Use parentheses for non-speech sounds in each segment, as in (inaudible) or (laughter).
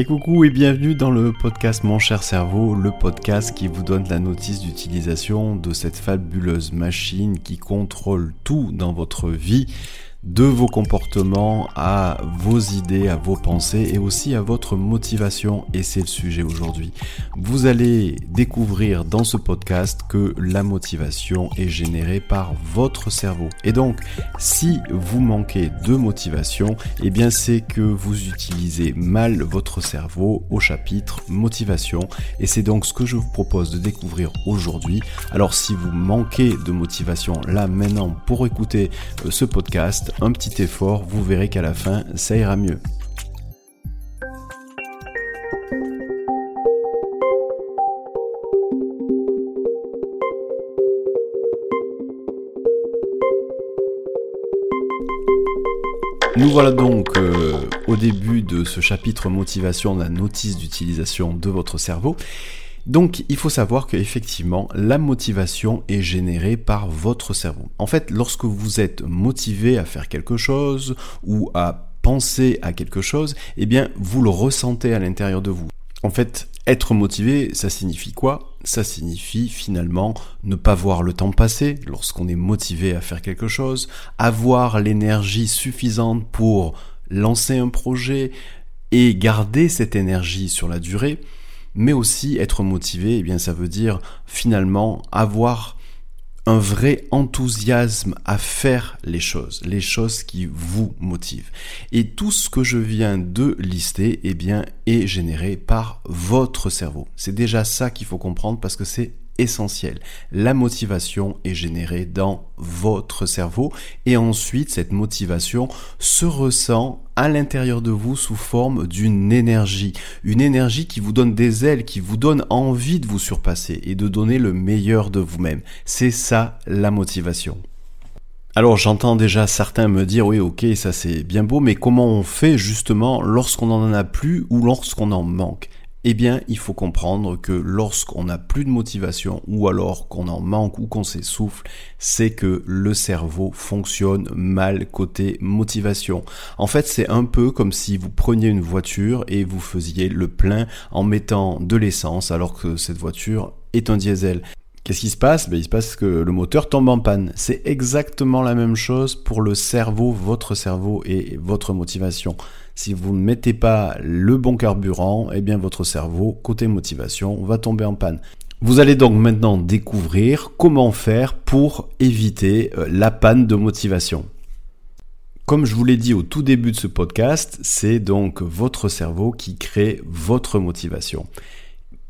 Et coucou et bienvenue dans le podcast Mon cher cerveau, le podcast qui vous donne la notice d'utilisation de cette fabuleuse machine qui contrôle tout dans votre vie de vos comportements à vos idées, à vos pensées et aussi à votre motivation. Et c'est le sujet aujourd'hui. Vous allez découvrir dans ce podcast que la motivation est générée par votre cerveau. Et donc, si vous manquez de motivation, eh bien c'est que vous utilisez mal votre cerveau au chapitre motivation. Et c'est donc ce que je vous propose de découvrir aujourd'hui. Alors si vous manquez de motivation là maintenant pour écouter euh, ce podcast, un petit effort, vous verrez qu'à la fin, ça ira mieux. Nous voilà donc euh, au début de ce chapitre motivation, la notice d'utilisation de votre cerveau. Donc il faut savoir qu'effectivement la motivation est générée par votre cerveau. En fait, lorsque vous êtes motivé à faire quelque chose ou à penser à quelque chose, eh bien vous le ressentez à l'intérieur de vous. En fait, être motivé, ça signifie quoi? Ça signifie finalement ne pas voir le temps passer lorsqu'on est motivé à faire quelque chose, avoir l'énergie suffisante pour lancer un projet et garder cette énergie sur la durée mais aussi être motivé, eh bien ça veut dire finalement avoir un vrai enthousiasme à faire les choses, les choses qui vous motivent. Et tout ce que je viens de lister, eh bien, est généré par votre cerveau. C'est déjà ça qu'il faut comprendre parce que c'est essentiel. La motivation est générée dans votre cerveau et ensuite cette motivation se ressent à l'intérieur de vous sous forme d'une énergie. Une énergie qui vous donne des ailes, qui vous donne envie de vous surpasser et de donner le meilleur de vous-même. C'est ça la motivation. Alors j'entends déjà certains me dire oui ok ça c'est bien beau mais comment on fait justement lorsqu'on n'en a plus ou lorsqu'on en manque? Eh bien, il faut comprendre que lorsqu'on n'a plus de motivation ou alors qu'on en manque ou qu'on s'essouffle, c'est que le cerveau fonctionne mal côté motivation. En fait, c'est un peu comme si vous preniez une voiture et vous faisiez le plein en mettant de l'essence alors que cette voiture est un diesel. Qu'est-ce qui se passe? Ben, Il se passe que le moteur tombe en panne. C'est exactement la même chose pour le cerveau, votre cerveau et votre motivation. Si vous ne mettez pas le bon carburant, eh bien votre cerveau, côté motivation, va tomber en panne. Vous allez donc maintenant découvrir comment faire pour éviter euh, la panne de motivation. Comme je vous l'ai dit au tout début de ce podcast, c'est donc votre cerveau qui crée votre motivation.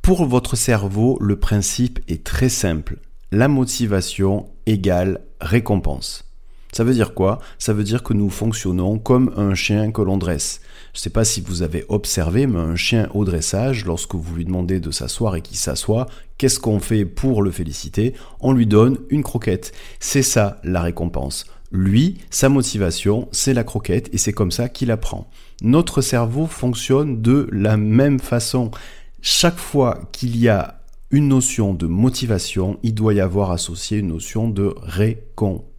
Pour votre cerveau, le principe est très simple. La motivation égale récompense. Ça veut dire quoi? Ça veut dire que nous fonctionnons comme un chien que l'on dresse. Je ne sais pas si vous avez observé, mais un chien au dressage, lorsque vous lui demandez de s'asseoir et qu'il s'assoit, qu'est-ce qu'on fait pour le féliciter? On lui donne une croquette. C'est ça la récompense. Lui, sa motivation, c'est la croquette et c'est comme ça qu'il apprend. Notre cerveau fonctionne de la même façon. Chaque fois qu'il y a une notion de motivation, il doit y avoir associé une notion de récompense.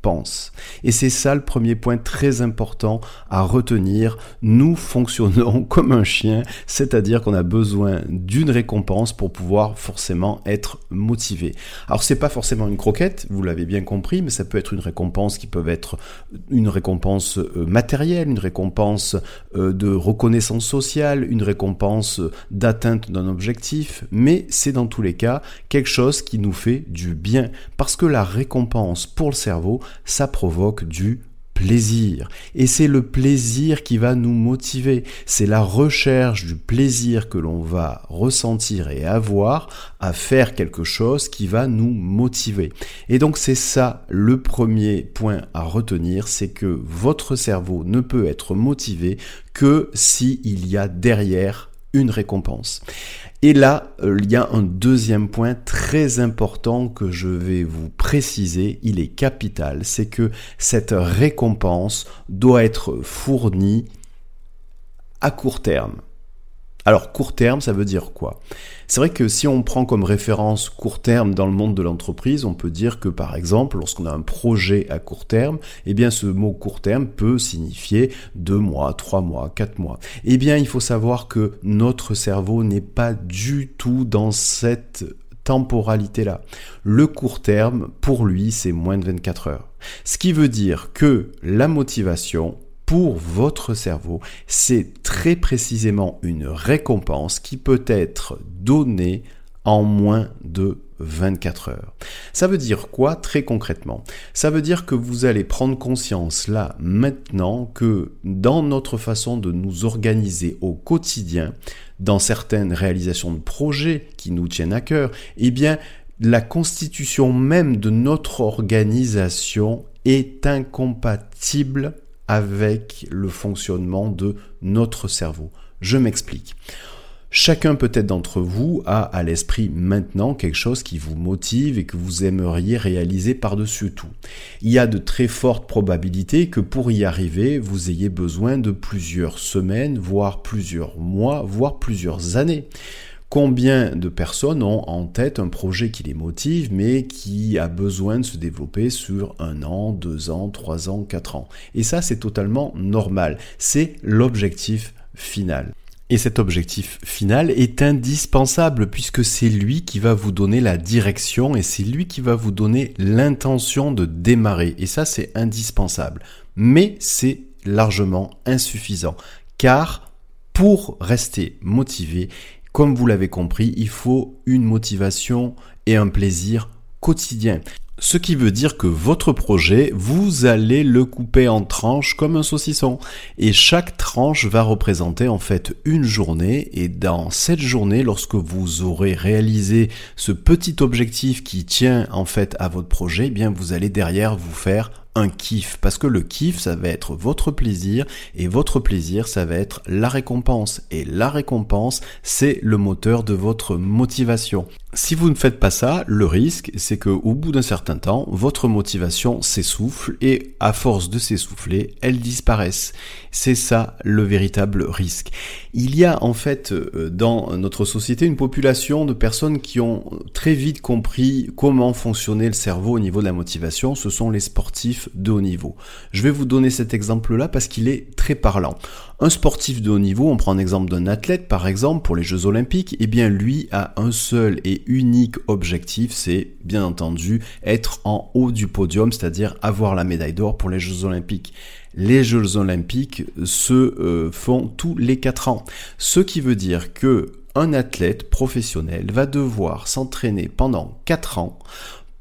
Et c'est ça le premier point très important à retenir. Nous fonctionnons (laughs) comme un chien, c'est-à-dire qu'on a besoin d'une récompense pour pouvoir forcément être motivé. Alors c'est pas forcément une croquette, vous l'avez bien compris, mais ça peut être une récompense qui peut être une récompense euh, matérielle, une récompense euh, de reconnaissance sociale, une récompense d'atteinte d'un objectif, mais c'est dans tous les cas quelque chose qui nous fait du bien parce que la récompense pour le cerveau, ça provoque du plaisir. Et c'est le plaisir qui va nous motiver. C'est la recherche du plaisir que l'on va ressentir et avoir à faire quelque chose qui va nous motiver. Et donc c'est ça le premier point à retenir, c'est que votre cerveau ne peut être motivé que s'il y a derrière une récompense. Et là, euh, il y a un deuxième point très important que je vais vous préciser, il est capital, c'est que cette récompense doit être fournie à court terme. Alors court terme, ça veut dire quoi? C'est vrai que si on prend comme référence court terme dans le monde de l'entreprise, on peut dire que par exemple, lorsqu'on a un projet à court terme, eh bien ce mot court terme peut signifier deux mois, trois mois, quatre mois. Eh bien, il faut savoir que notre cerveau n'est pas du tout dans cette temporalité-là. Le court terme, pour lui, c'est moins de 24 heures. Ce qui veut dire que la motivation, pour votre cerveau, c'est très précisément une récompense qui peut être donnée en moins de 24 heures. Ça veut dire quoi très concrètement? Ça veut dire que vous allez prendre conscience là, maintenant, que dans notre façon de nous organiser au quotidien, dans certaines réalisations de projets qui nous tiennent à cœur, eh bien, la constitution même de notre organisation est incompatible avec le fonctionnement de notre cerveau. Je m'explique. Chacun peut-être d'entre vous a à l'esprit maintenant quelque chose qui vous motive et que vous aimeriez réaliser par-dessus tout. Il y a de très fortes probabilités que pour y arriver, vous ayez besoin de plusieurs semaines, voire plusieurs mois, voire plusieurs années. Combien de personnes ont en tête un projet qui les motive, mais qui a besoin de se développer sur un an, deux ans, trois ans, quatre ans Et ça, c'est totalement normal. C'est l'objectif final. Et cet objectif final est indispensable puisque c'est lui qui va vous donner la direction et c'est lui qui va vous donner l'intention de démarrer. Et ça, c'est indispensable. Mais c'est largement insuffisant. Car pour rester motivé, comme vous l'avez compris, il faut une motivation et un plaisir quotidien. Ce qui veut dire que votre projet, vous allez le couper en tranches comme un saucisson. Et chaque tranche va représenter en fait une journée. Et dans cette journée, lorsque vous aurez réalisé ce petit objectif qui tient en fait à votre projet, eh bien vous allez derrière vous faire un kiff parce que le kiff ça va être votre plaisir et votre plaisir ça va être la récompense et la récompense c'est le moteur de votre motivation. Si vous ne faites pas ça, le risque c'est que au bout d'un certain temps, votre motivation s'essouffle et à force de s'essouffler, elle disparaisse. C'est ça le véritable risque. Il y a en fait euh, dans notre société une population de personnes qui ont très vite compris comment fonctionnait le cerveau au niveau de la motivation, ce sont les sportifs de haut niveau. Je vais vous donner cet exemple-là parce qu'il est très parlant. Un sportif de haut niveau, on prend l'exemple d'un athlète par exemple pour les Jeux Olympiques, eh bien lui a un seul et unique objectif, c'est bien entendu être en haut du podium, c'est-à-dire avoir la médaille d'or pour les Jeux Olympiques les Jeux Olympiques se euh, font tous les 4 ans. Ce qui veut dire que un athlète professionnel va devoir s'entraîner pendant 4 ans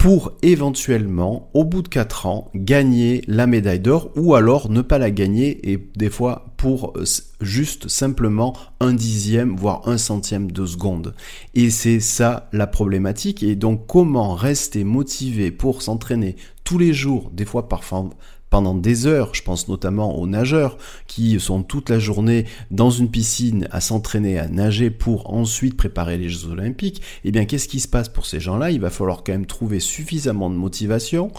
pour éventuellement, au bout de 4 ans, gagner la médaille d'or ou alors ne pas la gagner et des fois pour euh, juste simplement un dixième, voire un centième de seconde. Et c'est ça la problématique. Et donc comment rester motivé pour s'entraîner tous les jours, des fois parfois pendant des heures. Je pense notamment aux nageurs qui sont toute la journée dans une piscine à s'entraîner à nager pour ensuite préparer les Jeux Olympiques. Eh bien, qu'est-ce qui se passe pour ces gens-là? Il va falloir quand même trouver suffisamment de motivation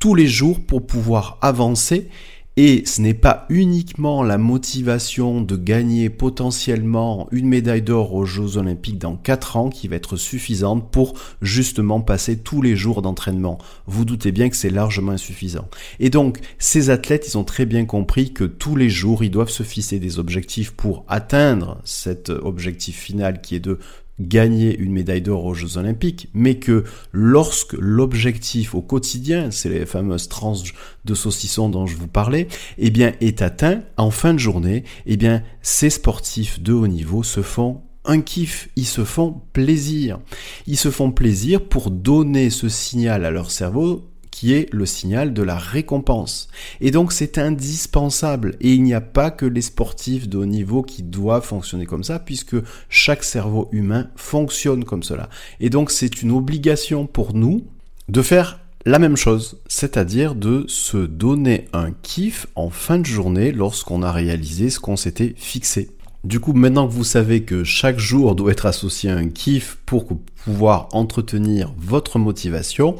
tous les jours pour pouvoir avancer et ce n'est pas uniquement la motivation de gagner potentiellement une médaille d'or aux Jeux Olympiques dans 4 ans qui va être suffisante pour justement passer tous les jours d'entraînement. Vous doutez bien que c'est largement insuffisant. Et donc, ces athlètes, ils ont très bien compris que tous les jours, ils doivent se fixer des objectifs pour atteindre cet objectif final qui est de gagner une médaille d'or aux Jeux Olympiques, mais que lorsque l'objectif au quotidien, c'est les fameuses tranches de saucisson dont je vous parlais, eh bien, est atteint en fin de journée, eh bien, ces sportifs de haut niveau se font un kiff, ils se font plaisir. Ils se font plaisir pour donner ce signal à leur cerveau qui est le signal de la récompense. Et donc c'est indispensable. Et il n'y a pas que les sportifs de haut niveau qui doivent fonctionner comme ça, puisque chaque cerveau humain fonctionne comme cela. Et donc c'est une obligation pour nous de faire la même chose, c'est-à-dire de se donner un kiff en fin de journée lorsqu'on a réalisé ce qu'on s'était fixé. Du coup, maintenant que vous savez que chaque jour doit être associé à un kiff pour pouvoir entretenir votre motivation,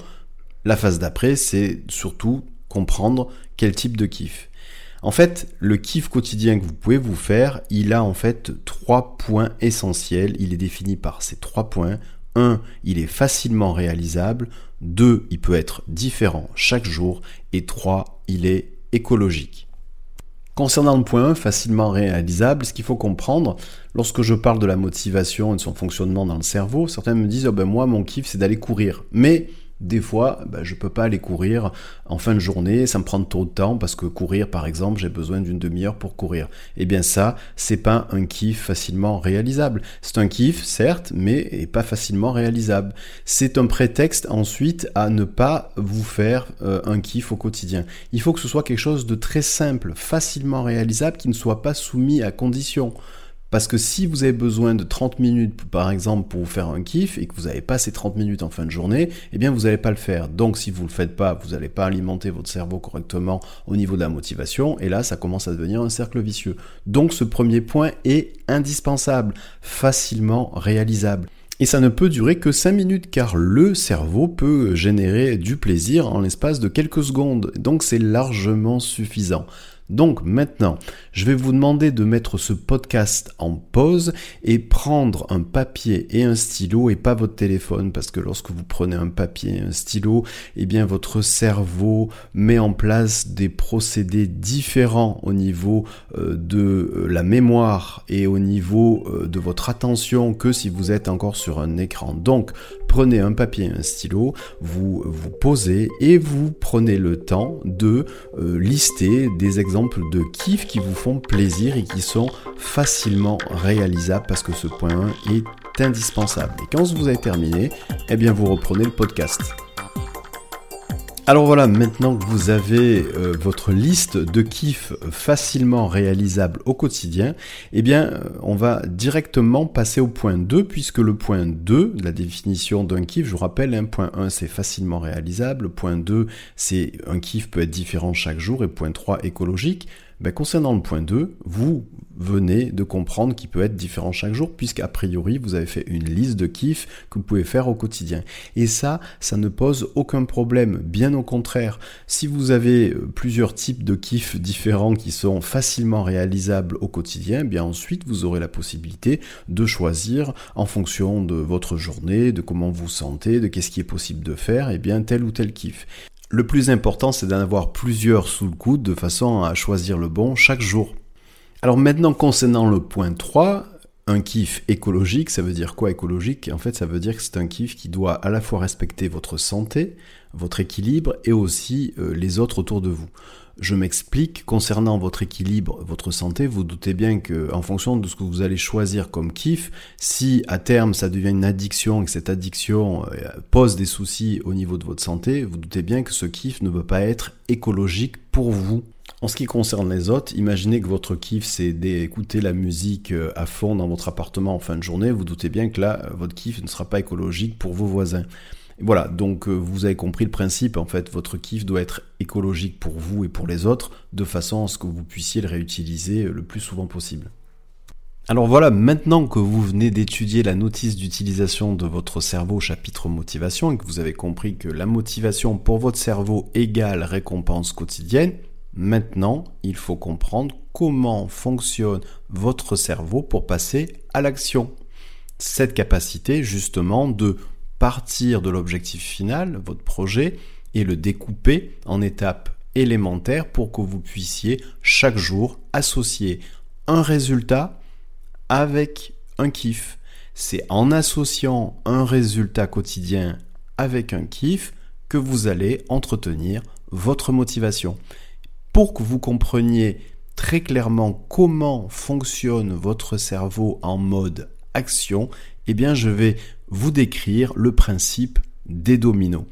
la phase d'après, c'est surtout comprendre quel type de kiff. En fait, le kiff quotidien que vous pouvez vous faire, il a en fait trois points essentiels. Il est défini par ces trois points. Un, il est facilement réalisable. Deux, il peut être différent chaque jour. Et trois, il est écologique. Concernant le point 1, facilement réalisable, ce qu'il faut comprendre, lorsque je parle de la motivation et de son fonctionnement dans le cerveau, certains me disent, oh ben moi, mon kiff, c'est d'aller courir. Mais des fois, ben, je peux pas aller courir en fin de journée, ça me prend trop de temps parce que courir, par exemple, j'ai besoin d'une demi-heure pour courir. Eh bien ça, c'est pas un kiff facilement réalisable. C'est un kiff, certes, mais pas facilement réalisable. C'est un prétexte ensuite à ne pas vous faire euh, un kiff au quotidien. Il faut que ce soit quelque chose de très simple, facilement réalisable, qui ne soit pas soumis à conditions. Parce que si vous avez besoin de 30 minutes, par exemple, pour vous faire un kiff, et que vous n'avez pas ces 30 minutes en fin de journée, eh bien, vous n'allez pas le faire. Donc, si vous ne le faites pas, vous n'allez pas alimenter votre cerveau correctement au niveau de la motivation, et là, ça commence à devenir un cercle vicieux. Donc, ce premier point est indispensable, facilement réalisable. Et ça ne peut durer que 5 minutes car le cerveau peut générer du plaisir en l'espace de quelques secondes. Donc c'est largement suffisant. Donc maintenant, je vais vous demander de mettre ce podcast en pause et prendre un papier et un stylo et pas votre téléphone parce que lorsque vous prenez un papier et un stylo, eh bien votre cerveau met en place des procédés différents au niveau euh, de euh, la mémoire et au niveau euh, de votre attention que si vous êtes encore sur un écran. Donc prenez un papier et un stylo, vous vous posez et vous prenez le temps de lister des exemples de kiff qui vous plaisir et qui sont facilement réalisables parce que ce point 1 est indispensable. Et quand vous avez terminé, eh bien vous reprenez le podcast. Alors voilà, maintenant que vous avez euh, votre liste de kiffs facilement réalisables au quotidien, eh bien euh, on va directement passer au point 2 puisque le point 2, la définition d'un kiff, je vous rappelle, hein, point 1 c'est facilement réalisable, point 2 c'est un kiff peut être différent chaque jour et point 3 écologique. Ben, concernant le point 2, vous venez de comprendre qu'il peut être différent chaque jour, puisqu'a priori, vous avez fait une liste de kiffs que vous pouvez faire au quotidien. Et ça, ça ne pose aucun problème. Bien au contraire, si vous avez euh, plusieurs types de kiffs différents qui sont facilement réalisables au quotidien, bien ensuite, vous aurez la possibilité de choisir en fonction de votre journée, de comment vous sentez, de qu'est-ce qui est possible de faire, et eh bien tel ou tel kiff. Le plus important, c'est d'en avoir plusieurs sous le coude de façon à choisir le bon chaque jour. Alors maintenant, concernant le point 3, un kiff écologique, ça veut dire quoi écologique? En fait, ça veut dire que c'est un kiff qui doit à la fois respecter votre santé, votre équilibre et aussi euh, les autres autour de vous. Je m'explique, concernant votre équilibre, votre santé, vous doutez bien que en fonction de ce que vous allez choisir comme kiff, si à terme ça devient une addiction et que cette addiction euh, pose des soucis au niveau de votre santé, vous doutez bien que ce kiff ne peut pas être écologique pour vous. En ce qui concerne les autres, imaginez que votre kiff c'est d'écouter la musique euh, à fond dans votre appartement en fin de journée, vous doutez bien que là, votre kiff ne sera pas écologique pour vos voisins. Voilà, donc euh, vous avez compris le principe, en fait, votre kiff doit être écologique pour vous et pour les autres, de façon à ce que vous puissiez le réutiliser le plus souvent possible. Alors voilà, maintenant que vous venez d'étudier la notice d'utilisation de votre cerveau chapitre motivation et que vous avez compris que la motivation pour votre cerveau égale récompense quotidienne, maintenant il faut comprendre comment fonctionne votre cerveau pour passer à l'action. Cette capacité justement de partir de l'objectif final, votre projet, et le découper en étapes élémentaires pour que vous puissiez chaque jour associer un résultat avec un kiff. C'est en associant un résultat quotidien avec un kiff que vous allez entretenir votre motivation. Pour que vous compreniez très clairement comment fonctionne votre cerveau en mode action, eh bien je vais vous décrire le principe des dominos.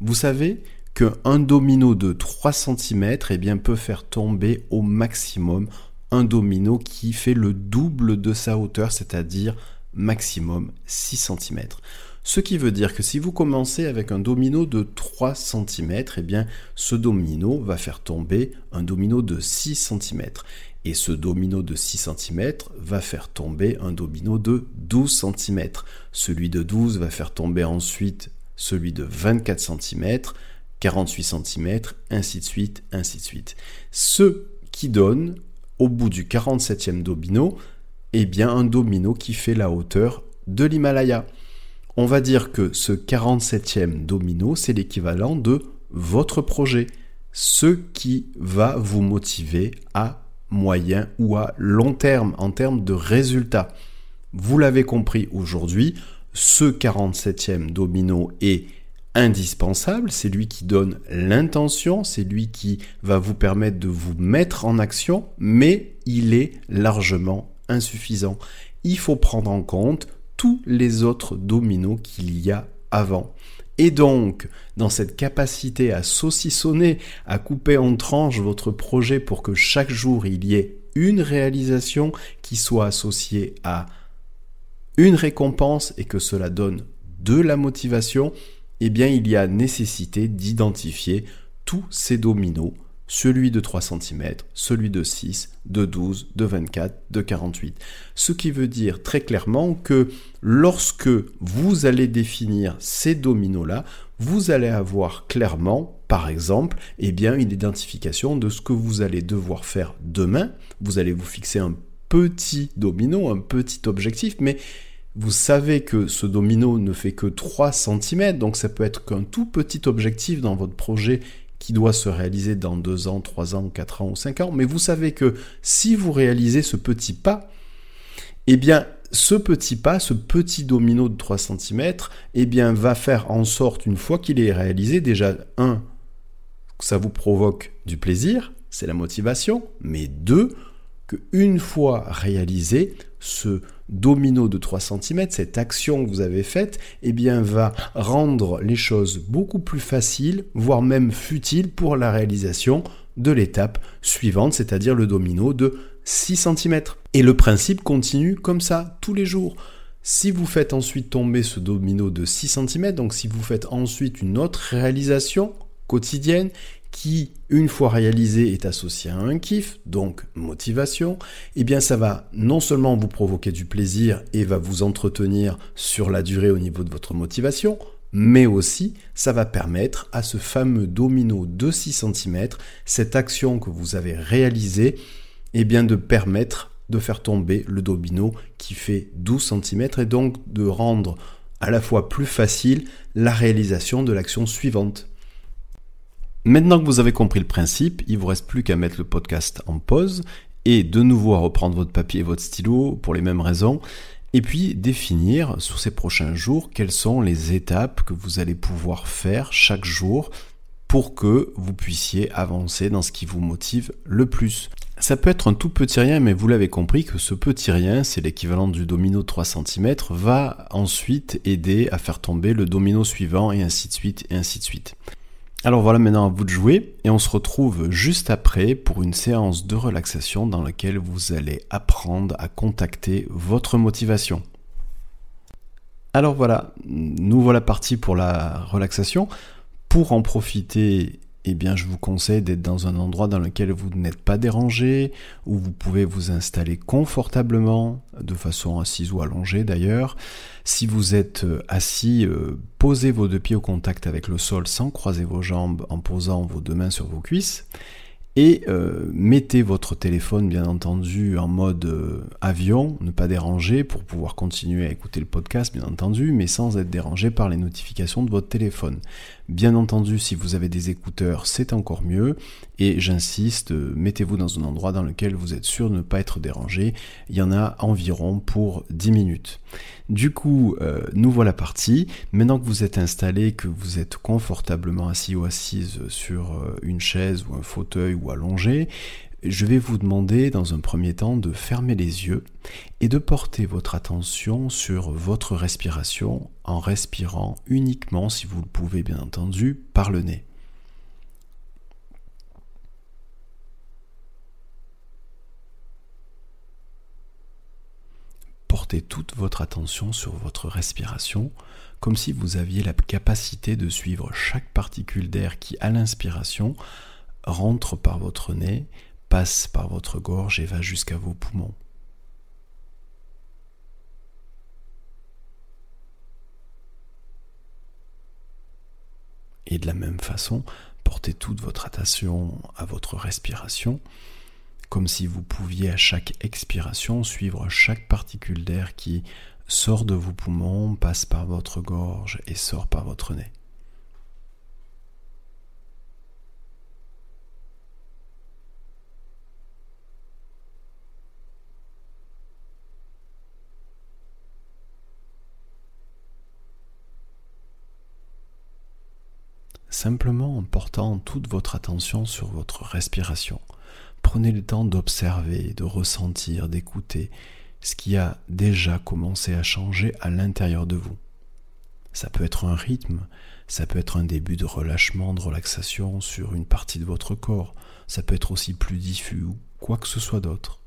Vous savez qu'un domino de 3 cm eh bien, peut faire tomber au maximum un domino qui fait le double de sa hauteur, c'est-à-dire maximum 6 cm. Ce qui veut dire que si vous commencez avec un domino de 3 cm, eh bien ce domino va faire tomber un domino de 6 cm. Et ce domino de 6 cm va faire tomber un domino de 12 cm. Celui de 12 va faire tomber ensuite celui de 24 cm, 48 cm, ainsi de suite, ainsi de suite. Ce qui donne, au bout du 47e domino, eh bien un domino qui fait la hauteur de l'Himalaya. On va dire que ce 47e domino, c'est l'équivalent de votre projet, ce qui va vous motiver à moyen ou à long terme en termes de résultats. Vous l'avez compris aujourd'hui, ce 47e domino est indispensable, c'est lui qui donne l'intention, c'est lui qui va vous permettre de vous mettre en action, mais il est largement insuffisant. Il faut prendre en compte tous les autres dominos qu'il y a Et donc, dans cette capacité à saucissonner, à couper en tranches votre projet pour que chaque jour il y ait une réalisation qui soit associée à une récompense et que cela donne de la motivation, eh bien il y a nécessité d'identifier tous ces dominos, celui de 3 cm, celui de 6, de 12, de 24, de 48. Ce qui veut dire très clairement que lorsque vous allez définir ces dominos-là, vous allez avoir clairement, par exemple, eh bien, une identification de ce que vous allez devoir faire demain. Vous allez vous fixer un petit domino, un petit objectif, mais vous savez que ce domino ne fait que 3 cm, donc ça peut être qu'un tout petit objectif dans votre projet qui doit se réaliser dans 2 ans, 3 ans, 4 ans ou 5 ans, mais vous savez que si vous réalisez ce petit pas, eh bien, ce petit pas, ce petit domino de 3 cm, eh bien, va faire en sorte, une fois qu'il est réalisé, déjà, un, ça vous provoque du plaisir, c'est la motivation, mais deux, qu'une fois réalisé, ce domino de 3 cm, cette action que vous avez faite, eh va rendre les choses beaucoup plus faciles, voire même futiles pour la réalisation de l'étape suivante, c'est-à-dire le domino de 6 cm. Et le principe continue comme ça, tous les jours. Si vous faites ensuite tomber ce domino de 6 cm, donc si vous faites ensuite une autre réalisation quotidienne qui, une fois réalisé, est associé à un kiff, donc motivation, eh bien ça va non seulement vous provoquer du plaisir et va vous entretenir sur la durée au niveau de votre motivation, mais aussi ça va permettre à ce fameux domino de 6 cm, cette action que vous avez réalisée, eh bien de permettre de faire tomber le domino qui fait 12 cm et donc de rendre à la fois plus facile la réalisation de l'action suivante. Maintenant que vous avez compris le principe, il vous reste plus qu'à mettre le podcast en pause et de nouveau à reprendre votre papier et votre stylo pour les mêmes raisons et puis définir sur ces prochains jours quelles sont les étapes que vous allez pouvoir faire chaque jour pour que vous puissiez avancer dans ce qui vous motive le plus. Ça peut être un tout petit rien, mais vous l'avez compris que ce petit rien, c'est l'équivalent du domino de 3 cm, va ensuite aider à faire tomber le domino suivant et ainsi de suite et ainsi de suite. Alors voilà maintenant à vous de jouer et on se retrouve juste après pour une séance de relaxation dans laquelle vous allez apprendre à contacter votre motivation. Alors voilà, nous voilà partis pour la relaxation. Pour en profiter eh bien, je vous conseille d'être dans un endroit dans lequel vous n'êtes pas dérangé, où vous pouvez vous installer confortablement, de façon assise ou allongée d'ailleurs. Si vous êtes euh, assis, euh, posez vos deux pieds au contact avec le sol sans croiser vos jambes en posant vos deux mains sur vos cuisses. Et euh, mettez votre téléphone, bien entendu, en mode avion, ne pas déranger, pour pouvoir continuer à écouter le podcast, bien entendu, mais sans être dérangé par les notifications de votre téléphone. Bien entendu, si vous avez des écouteurs, c'est encore mieux. Et j'insiste, euh, mettez-vous dans un endroit dans lequel vous êtes sûr de ne pas être dérangé. Il y en a environ pour 10 minutes. Du coup, nous voilà partis. Maintenant que vous êtes installé, que vous êtes confortablement assis ou assise sur une chaise ou un fauteuil ou allongé, je vais vous demander dans un premier temps de fermer les yeux et de porter votre attention sur votre respiration en respirant uniquement, si vous le pouvez bien entendu, par le nez. Portez toute votre attention sur votre respiration, comme si vous aviez la capacité de suivre chaque particule d'air qui, à l'inspiration, rentre par votre nez, passe par votre gorge et va jusqu'à vos poumons. Et de la même façon, portez toute votre attention à votre respiration comme si vous pouviez à chaque expiration suivre chaque particule d'air qui sort de vos poumons, passe par votre gorge et sort par votre nez. Simplement en portant toute votre attention sur votre respiration, prenez le temps d'observer, de ressentir, d'écouter ce qui a déjà commencé à changer à l'intérieur de vous. Ça peut être un rythme, ça peut être un début de relâchement, de relaxation sur une partie de votre corps, ça peut être aussi plus diffus ou quoi que ce soit d'autre.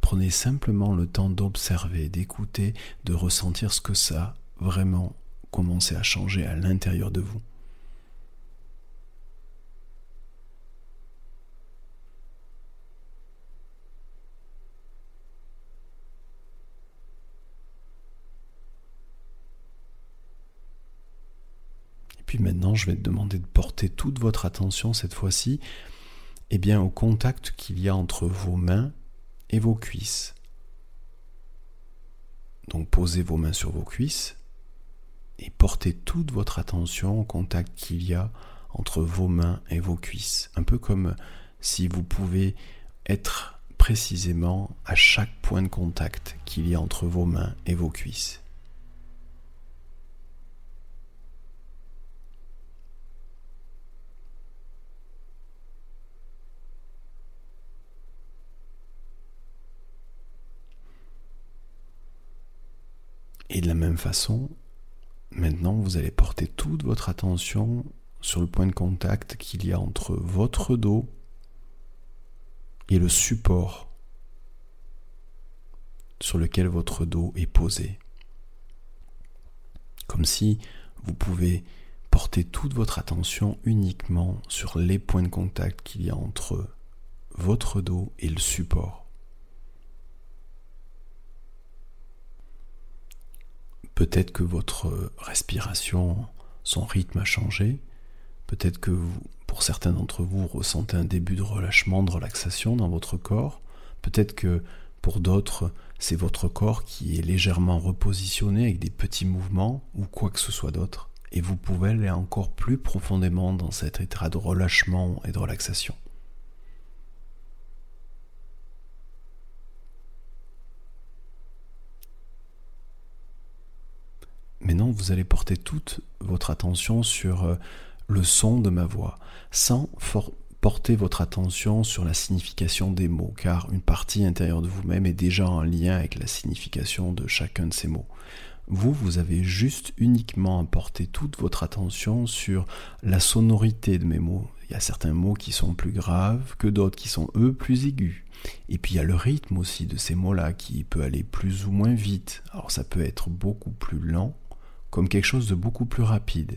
Prenez simplement le temps d'observer, d'écouter, de ressentir ce que ça a vraiment commencé à changer à l'intérieur de vous. Puis maintenant, je vais te demander de porter toute votre attention cette fois-ci eh bien, au contact qu'il y a entre vos mains et vos cuisses. Donc posez vos mains sur vos cuisses et portez toute votre attention au contact qu'il y a entre vos mains et vos cuisses. Un peu comme si vous pouvez être précisément à chaque point de contact qu'il y a entre vos mains et vos cuisses. Et de la façon, maintenant, vous allez porter toute votre attention sur le point de contact qu'il y a entre votre dos et le support sur lequel votre dos est posé. Comme si vous pouvez porter toute votre attention uniquement sur les points de contact qu'il y a entre votre dos et le support. Peut-être que votre respiration, son rythme a changé. Peut-être que vous, pour certains d'entre vous, ressentez un début de relâchement, de relaxation dans votre corps. Peut-être que pour d'autres, c'est votre corps qui est légèrement repositionné avec des petits mouvements ou quoi que ce soit d'autre. Et vous pouvez aller encore plus profondément dans cet état de relâchement et de relaxation. Maintenant, vous allez porter toute votre attention sur euh, le son de ma voix, sans porter votre attention sur la signification des mots, car une partie intérieure de vous-même est déjà en lien avec la signification de chacun de ces mots. Vous, vous avez juste uniquement à porter toute votre attention sur la sonorité de mes mots. Il y a certains mots qui sont plus graves que d'autres qui sont eux plus aigus. Et puis il y a le rythme aussi de ces mots-là qui peut aller plus ou moins vite. Alors ça peut être beaucoup plus lent comme quelque chose de beaucoup plus rapide.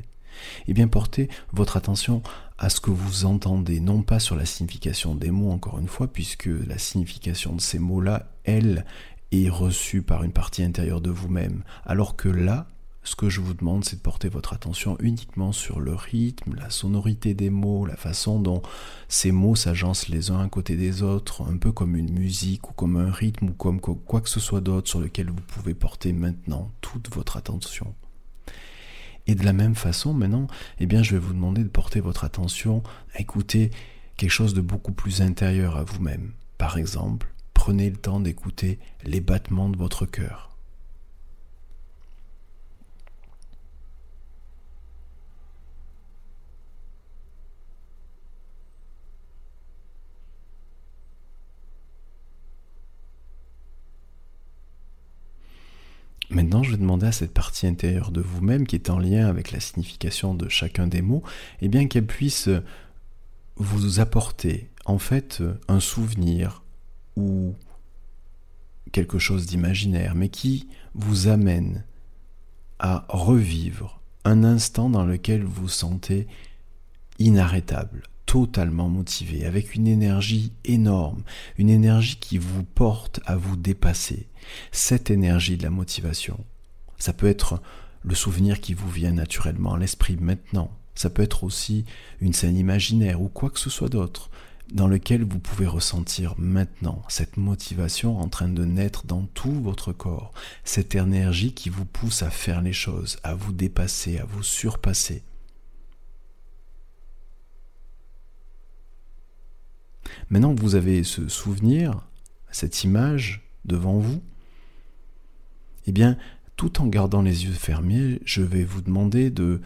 Eh bien portez votre attention à ce que vous entendez, non pas sur la signification des mots encore une fois, puisque la signification de ces mots-là, elle, est reçue par une partie intérieure de vous-même, alors que là, ce que je vous demande, c'est de porter votre attention uniquement sur le rythme, la sonorité des mots, la façon dont ces mots s'agencent les uns à côté des autres, un peu comme une musique ou comme un rythme ou comme quoi que ce soit d'autre sur lequel vous pouvez porter maintenant toute votre attention. Et de la même façon, maintenant, eh bien, je vais vous demander de porter votre attention à écouter quelque chose de beaucoup plus intérieur à vous-même. Par exemple, prenez le temps d'écouter les battements de votre cœur. Maintenant, je demander à cette partie intérieure de vous-même, qui est en lien avec la signification de chacun des mots, eh bien qu'elle puisse vous apporter en fait un souvenir ou quelque chose d'imaginaire, mais qui vous amène à revivre un instant dans lequel vous sentez inarrêtable, totalement motivé, avec une énergie énorme, une énergie qui vous porte à vous dépasser. Cette énergie de la motivation, ça peut être le souvenir qui vous vient naturellement à l'esprit maintenant, ça peut être aussi une scène imaginaire ou quoi que ce soit d'autre, dans lequel vous pouvez ressentir maintenant cette motivation en train de naître dans tout votre corps, cette énergie qui vous pousse à faire les choses, à vous dépasser, à vous surpasser. Maintenant que vous avez ce souvenir, cette image devant vous, eh bien, tout en gardant les yeux fermés, je vais vous demander de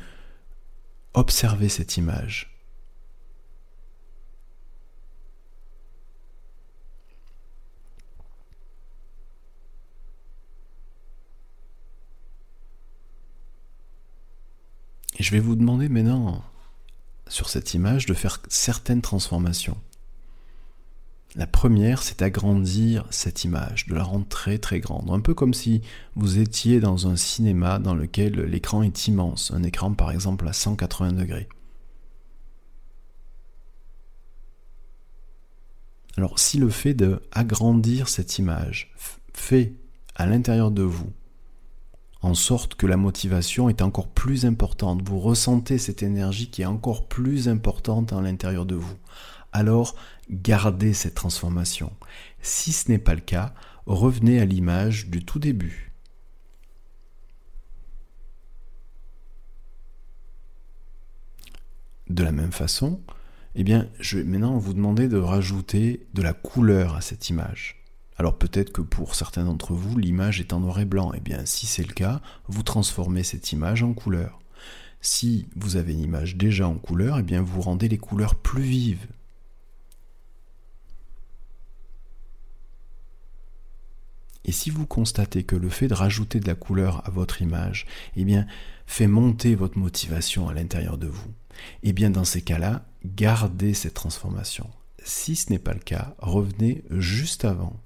observer cette image. Et je vais vous demander maintenant, sur cette image, de faire certaines transformations. La première, c'est agrandir cette image, de la rendre très très grande. Un peu comme si vous étiez dans un cinéma dans lequel l'écran est immense, un écran par exemple à 180 degrés. Alors si le fait d'agrandir cette image fait à l'intérieur de vous en sorte que la motivation est encore plus importante, vous ressentez cette énergie qui est encore plus importante à l'intérieur de vous, alors gardez cette transformation. Si ce n'est pas le cas, revenez à l'image du tout début. De la même façon, eh bien, je vais maintenant vous demander de rajouter de la couleur à cette image. Alors peut-être que pour certains d'entre vous, l'image est en noir et blanc. Eh bien, si c'est le cas, vous transformez cette image en couleur. Si vous avez une image déjà en couleur, eh bien, vous rendez les couleurs plus vives, Et si vous constatez que le fait de rajouter de la couleur à votre image, eh bien, fait monter votre motivation à l'intérieur de vous, eh bien, dans ces cas-là, gardez cette transformation. Si ce n'est pas le cas, revenez juste avant.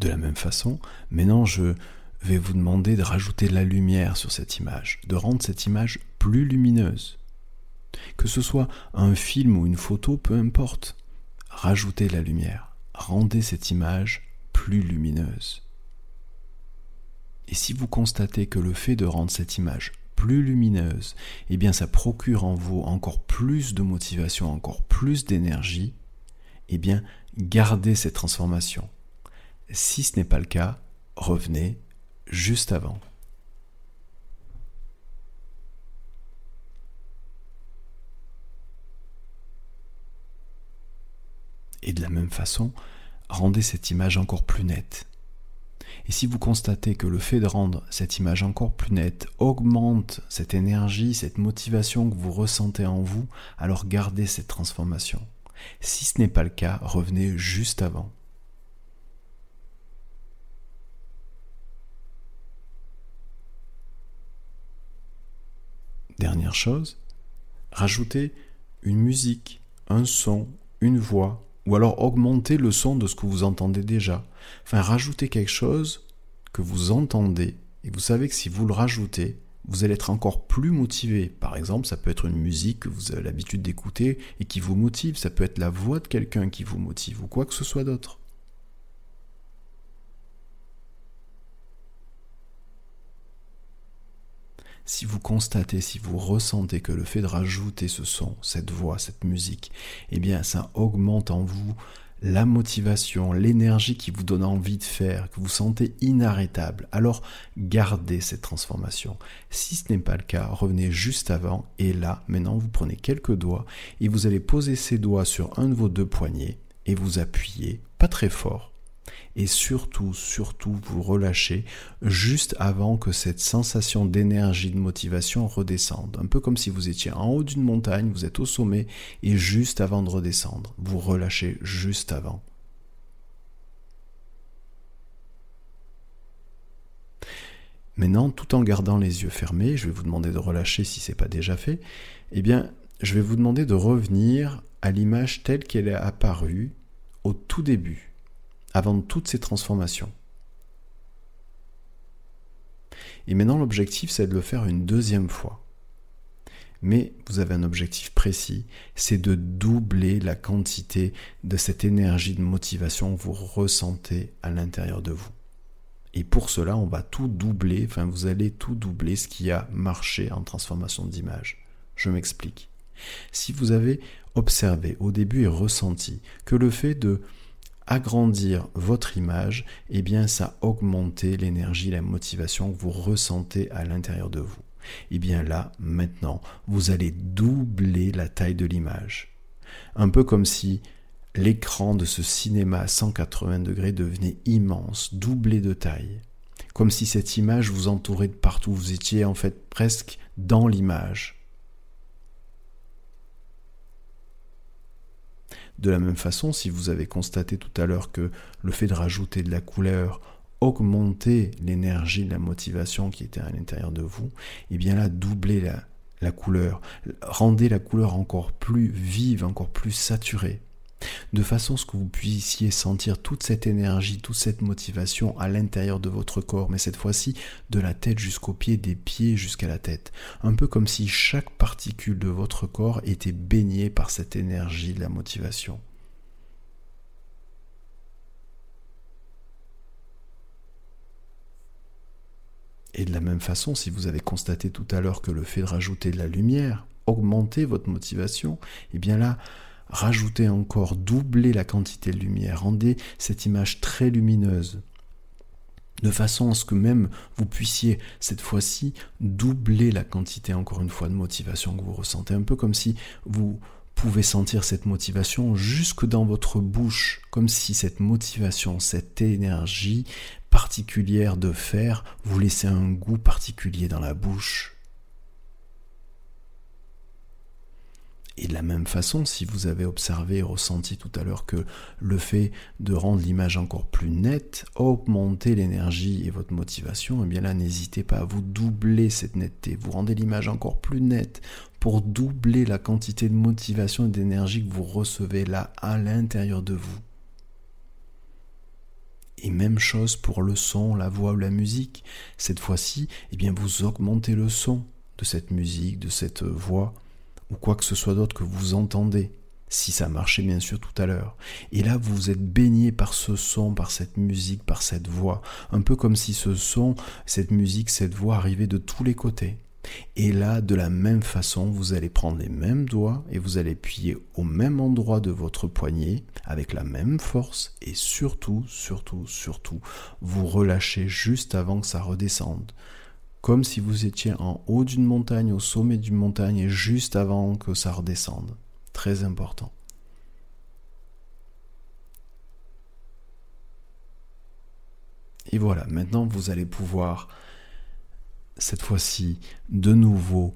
De la même façon, maintenant je vais vous demander de rajouter de la lumière sur cette image, de rendre cette image plus lumineuse. Que ce soit un film ou une photo, peu importe. Rajoutez la lumière. Rendez cette image plus lumineuse. Et si vous constatez que le fait de rendre cette image plus lumineuse, eh bien ça procure en vous encore plus de motivation, encore plus d'énergie, eh bien gardez cette transformation. Si ce n'est pas le cas, revenez juste avant. Et de la même façon, rendez cette image encore plus nette. Et si vous constatez que le fait de rendre cette image encore plus nette augmente cette énergie, cette motivation que vous ressentez en vous, alors gardez cette transformation. Si ce n'est pas le cas, revenez juste avant. Dernière chose, rajoutez une musique, un son, une voix ou alors augmenter le son de ce que vous entendez déjà. Enfin, rajouter quelque chose que vous entendez, et vous savez que si vous le rajoutez, vous allez être encore plus motivé. Par exemple, ça peut être une musique que vous avez l'habitude d'écouter et qui vous motive, ça peut être la voix de quelqu'un qui vous motive, ou quoi que ce soit d'autre. Si vous constatez, si vous ressentez que le fait de rajouter ce son, cette voix, cette musique, eh bien ça augmente en vous la motivation, l'énergie qui vous donne envie de faire, que vous sentez inarrêtable, alors gardez cette transformation. Si ce n'est pas le cas, revenez juste avant et là, maintenant, vous prenez quelques doigts et vous allez poser ces doigts sur un de vos deux poignets et vous appuyez, pas très fort, et surtout, surtout vous relâchez juste avant que cette sensation d'énergie, de motivation redescende. Un peu comme si vous étiez en haut d'une montagne, vous êtes au sommet et juste avant de redescendre, vous relâchez juste avant. Maintenant, tout en gardant les yeux fermés, je vais vous demander de relâcher si ce n'est pas déjà fait, eh bien, je vais vous demander de revenir à l'image telle qu'elle est apparue au tout début avant toutes ces transformations. Et maintenant, l'objectif, c'est de le faire une deuxième fois. Mais vous avez un objectif précis, c'est de doubler la quantité de cette énergie de motivation que vous ressentez à l'intérieur de vous. Et pour cela, on va tout doubler, enfin vous allez tout doubler ce qui a marché en transformation d'image. Je m'explique. Si vous avez observé au début et ressenti que le fait de agrandir votre image, eh bien ça augmenté l'énergie, la motivation que vous ressentez à l'intérieur de vous. Eh bien là, maintenant, vous allez doubler la taille de l'image. Un peu comme si l'écran de ce cinéma à 180 degrés devenait immense, doublé de taille. Comme si cette image vous entourait de partout, vous étiez en fait presque dans l'image. De la même façon, si vous avez constaté tout à l'heure que le fait de rajouter de la couleur augmentait l'énergie, la motivation qui était à l'intérieur de vous, et eh bien là, doublez la, la couleur, rendez la couleur encore plus vive, encore plus saturée de façon à ce que vous puissiez sentir toute cette énergie, toute cette motivation à l'intérieur de votre corps, mais cette fois-ci de la tête jusqu'aux pieds, des pieds jusqu'à la tête. Un peu comme si chaque particule de votre corps était baignée par cette énergie de la motivation. Et de la même façon, si vous avez constaté tout à l'heure que le fait de rajouter de la lumière augmentait votre motivation, et eh bien là, rajoutez encore, doublez la quantité de lumière, rendez cette image très lumineuse, de façon à ce que même vous puissiez cette fois-ci doubler la quantité encore une fois de motivation que vous ressentez, un peu comme si vous pouvez sentir cette motivation jusque dans votre bouche, comme si cette motivation, cette énergie particulière de faire vous laissait un goût particulier dans la bouche. Et de la même façon, si vous avez observé et ressenti tout à l'heure que le fait de rendre l'image encore plus nette, augmenter l'énergie et votre motivation, eh bien là, n'hésitez pas à vous doubler cette netteté. Vous rendez l'image encore plus nette pour doubler la quantité de motivation et d'énergie que vous recevez là à l'intérieur de vous. Et même chose pour le son, la voix ou la musique. Cette fois-ci, eh bien, vous augmentez le son de cette musique, de cette voix ou quoi que ce soit d'autre que vous entendez, si ça marchait bien sûr tout à l'heure. Et là, vous êtes baigné par ce son, par cette musique, par cette voix, un peu comme si ce son, cette musique, cette voix arrivait de tous les côtés. Et là, de la même façon, vous allez prendre les mêmes doigts et vous allez appuyer au même endroit de votre poignet avec la même force et surtout, surtout, surtout, vous relâchez juste avant que ça redescende comme si vous étiez en haut d'une montagne, au sommet d'une montagne, et juste avant que ça redescende. Très important. Et voilà, maintenant vous allez pouvoir, cette fois-ci, de nouveau,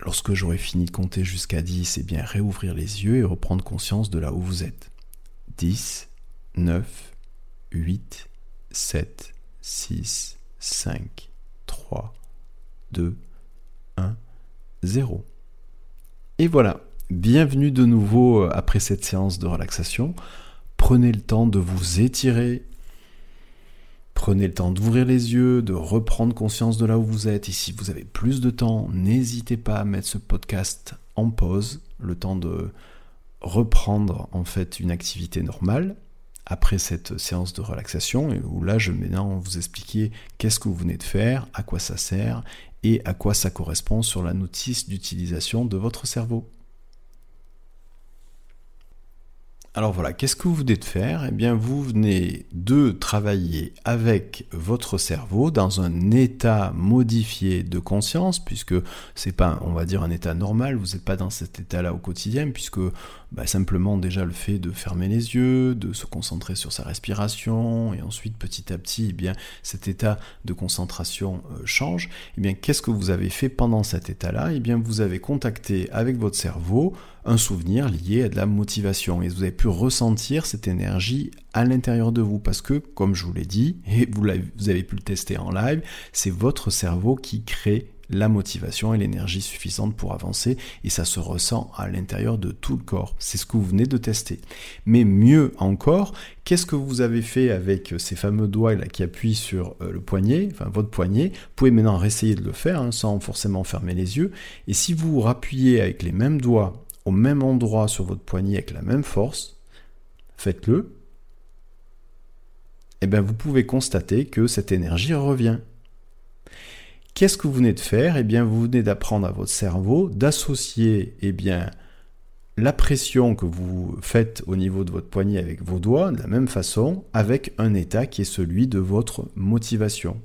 lorsque j'aurai fini de compter jusqu'à 10, et eh bien réouvrir les yeux et reprendre conscience de là où vous êtes. 10, 9, 8, 7, 6, 5, 3, 2, 1, 0. Et voilà, bienvenue de nouveau euh, après cette séance de relaxation. Prenez le temps de vous étirer. Prenez le temps d'ouvrir les yeux, de reprendre conscience de là où vous êtes. Et si vous avez plus de temps, n'hésitez pas à mettre ce podcast en pause, le temps de reprendre en fait une activité normale après cette séance de relaxation, où là je vais maintenant vous expliquer qu'est-ce que vous venez de faire, à quoi ça sert et à quoi ça correspond sur la notice d'utilisation de votre cerveau. Alors voilà, qu'est-ce que vous venez de faire? Eh bien, vous venez de travailler avec votre cerveau dans un état modifié de conscience, puisque c'est pas, on va dire, un état normal. Vous n'êtes pas dans cet état-là au quotidien, puisque bah, simplement déjà le fait de fermer les yeux, de se concentrer sur sa respiration, et ensuite petit à petit, eh bien cet état de concentration euh, change. Eh bien, qu'est-ce que vous avez fait pendant cet état-là? Eh bien, vous avez contacté avec votre cerveau un souvenir lié à de la motivation, et vous avez pu ressentir cette énergie à l'intérieur de vous, parce que, comme je vous l'ai dit, (laughs) et vous, vous avez pu le tester en live, c'est votre cerveau qui crée la motivation et l'énergie suffisante pour avancer et ça se ressent à l'intérieur de tout le corps. C'est ce que vous venez de tester. Mais mieux encore, qu'est-ce que vous avez fait avec ces fameux doigts qui appuient sur euh, le poignet, enfin votre poignet? Vous pouvez maintenant essayer de le faire hein, sans forcément fermer les yeux. Et si vous rappuyez avec les mêmes doigts au même endroit sur votre poignet avec la même force, faites-le eh bien vous pouvez constater que cette énergie revient. Qu'est-ce que vous venez de faire? Eh bien vous venez d'apprendre à votre cerveau d'associer eh bien la pression que vous faites au niveau de votre poignet avec vos doigts de la même façon avec un état qui est celui de votre motivation.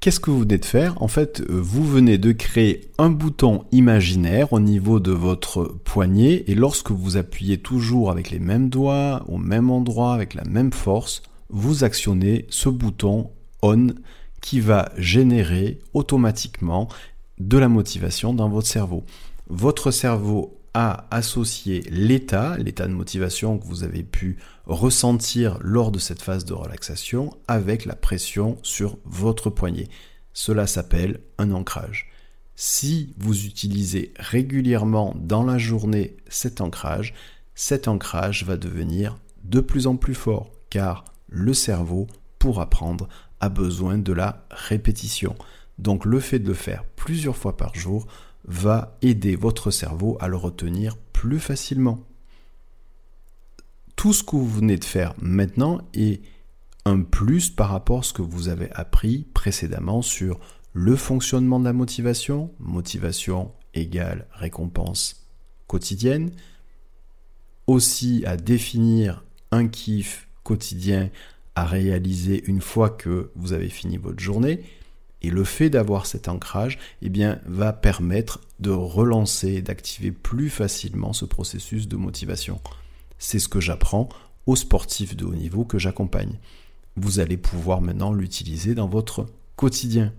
Qu'est-ce que vous venez de faire? En fait, vous venez de créer un bouton imaginaire au niveau de votre poignet et lorsque vous appuyez toujours avec les mêmes doigts, au même endroit, avec la même force, vous actionnez ce bouton on qui va générer automatiquement de la motivation dans votre cerveau. Votre cerveau a associé l'état, l'état de motivation que vous avez pu ressentir lors de cette phase de relaxation avec la pression sur votre poignet. Cela s'appelle un ancrage. Si vous utilisez régulièrement dans la journée cet ancrage, cet ancrage va devenir de plus en plus fort car le cerveau, pour apprendre, a besoin de la répétition. Donc le fait de le faire plusieurs fois par jour va aider votre cerveau à le retenir plus facilement. Tout ce que vous venez de faire maintenant est un plus par rapport à ce que vous avez appris précédemment sur le fonctionnement de la motivation, motivation égale récompense quotidienne, aussi à définir un kiff quotidien à réaliser une fois que vous avez fini votre journée, et le fait d'avoir cet ancrage eh bien, va permettre de relancer, d'activer plus facilement ce processus de motivation. C'est ce que j'apprends aux sportifs de haut niveau que j'accompagne. Vous allez pouvoir maintenant l'utiliser dans votre quotidien.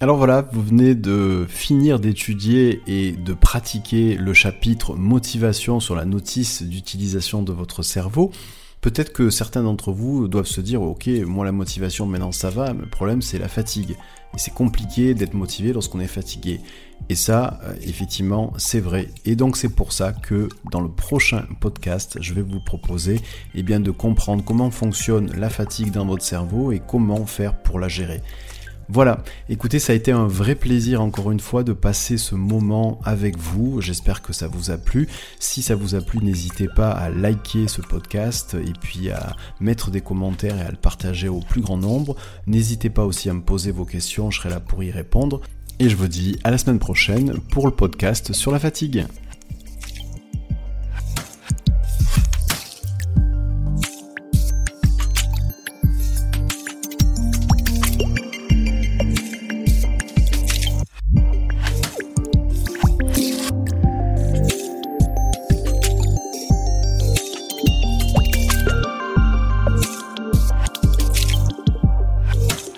Alors voilà, vous venez de finir d'étudier et de pratiquer le chapitre motivation sur la notice d'utilisation de votre cerveau. Peut-être que certains d'entre vous doivent se dire, ok, moi la motivation maintenant ça va, mais le problème c'est la fatigue. Et c'est compliqué d'être motivé lorsqu'on est fatigué. Et ça, euh, effectivement, c'est vrai. Et donc c'est pour ça que dans le prochain podcast, je vais vous proposer eh bien, de comprendre comment fonctionne la fatigue dans votre cerveau et comment faire pour la gérer. Voilà, écoutez, ça a été un vrai plaisir encore une fois de passer ce moment avec vous. J'espère que ça vous a plu. Si ça vous a plu, n'hésitez pas à liker ce podcast et puis à mettre des commentaires et à le partager au plus grand nombre. N'hésitez pas aussi à me poser vos questions, je serai là pour y répondre. Et je vous dis à la semaine prochaine pour le podcast sur la fatigue.